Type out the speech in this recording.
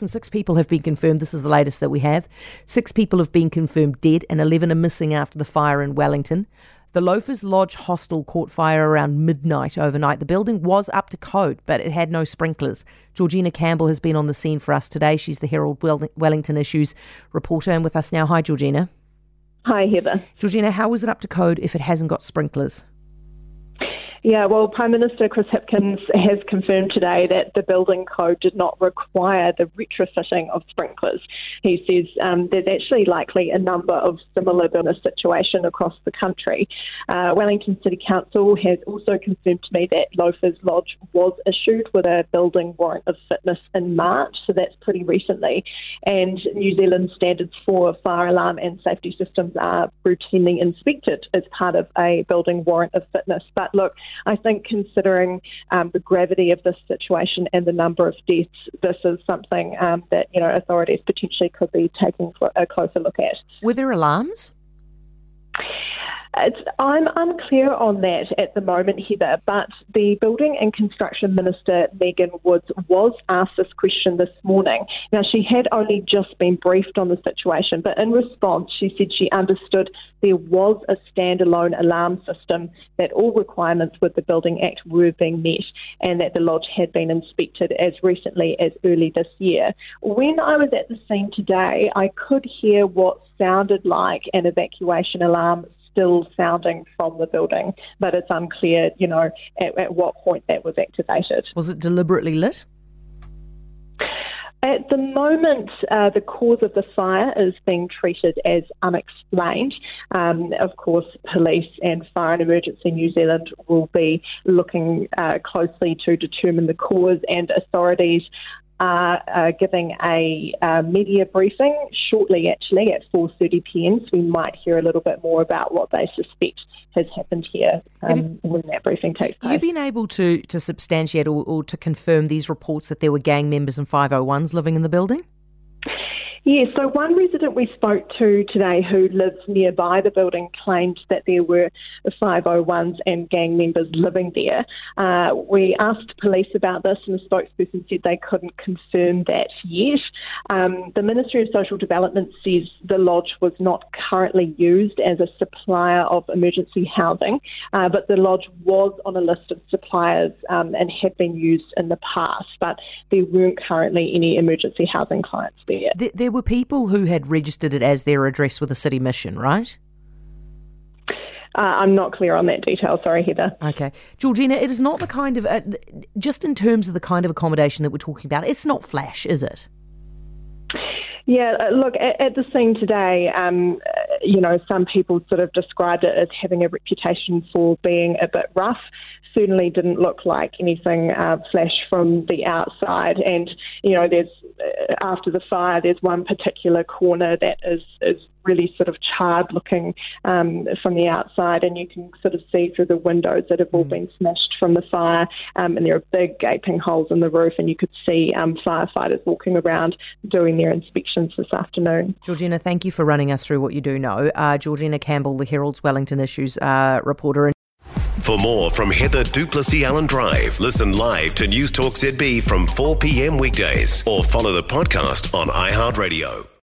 And six people have been confirmed. This is the latest that we have. Six people have been confirmed dead, and 11 are missing after the fire in Wellington. The Loafers Lodge hostel caught fire around midnight overnight. The building was up to code, but it had no sprinklers. Georgina Campbell has been on the scene for us today. She's the Herald Wellington Issues reporter and with us now. Hi, Georgina. Hi, Heather. Georgina, how is it up to code if it hasn't got sprinklers? Yeah, well, Prime Minister Chris Hipkins has confirmed today that the building code did not require the retrofitting of sprinklers. He says um, there's actually likely a number of similar building situation across the country. Uh, Wellington City Council has also confirmed to me that Loafers Lodge was issued with a building warrant of fitness in March, so that's pretty recently. And New Zealand standards for fire alarm and safety systems are routinely inspected as part of a building warrant of fitness. But look, I think considering um, the gravity of this situation and the number of deaths, this is something um, that you know authorities potentially could be taking a closer look at. Were there alarms? I'm unclear on that at the moment, Heather, but the Building and Construction Minister, Megan Woods, was asked this question this morning. Now, she had only just been briefed on the situation, but in response, she said she understood there was a standalone alarm system, that all requirements with the Building Act were being met, and that the lodge had been inspected as recently as early this year. When I was at the scene today, I could hear what sounded like an evacuation alarm still sounding from the building, but it's unclear, you know, at, at what point that was activated. Was it deliberately lit? At the moment, uh, the cause of the fire is being treated as unexplained. Um, of course, police and Fire and Emergency New Zealand will be looking uh, closely to determine the cause, and authorities are uh, giving a uh, media briefing shortly, actually, at 4:30 p.m. So we might hear a little bit more about what they suspect has happened here um, you, when that briefing takes place. Have you been able to to substantiate or, or to confirm these reports that there were gang members and 501s living in the building? Yes, yeah, so one resident we spoke to today who lives nearby the building claimed that there were 501s and gang members living there. Uh, we asked police about this, and the spokesperson said they couldn't confirm that yet. Um, the Ministry of Social Development says the lodge was not currently used as a supplier of emergency housing, uh, but the lodge was on a list of suppliers um, and had been used in the past, but there weren't currently any emergency housing clients there. there there were people who had registered it as their address with a city mission, right? Uh, I'm not clear on that detail. Sorry, Heather. Okay. Georgina, it is not the kind of, uh, just in terms of the kind of accommodation that we're talking about, it's not flash, is it? Yeah, uh, look, at, at, the scene today, um, you know, some people sort of described it as having a reputation for being a bit rough certainly didn't look like anything uh, flash from the outside. And you know, there's uh, after the fire, there's one particular corner that is is really sort of charred looking um, from the outside, and you can sort of see through the windows that have all mm. been smashed from the fire, um, and there are big gaping holes in the roof, and you could see um, firefighters walking around doing their inspections this afternoon. Georgina, thank you for running us through what you do know. Uh, Georgina Campbell, the Herald's Wellington Issues uh, reporter. For more from Heather du Plessis-Allen Drive, listen live to News Talk ZB from 4 p.m. weekdays or follow the podcast on iHeartRadio.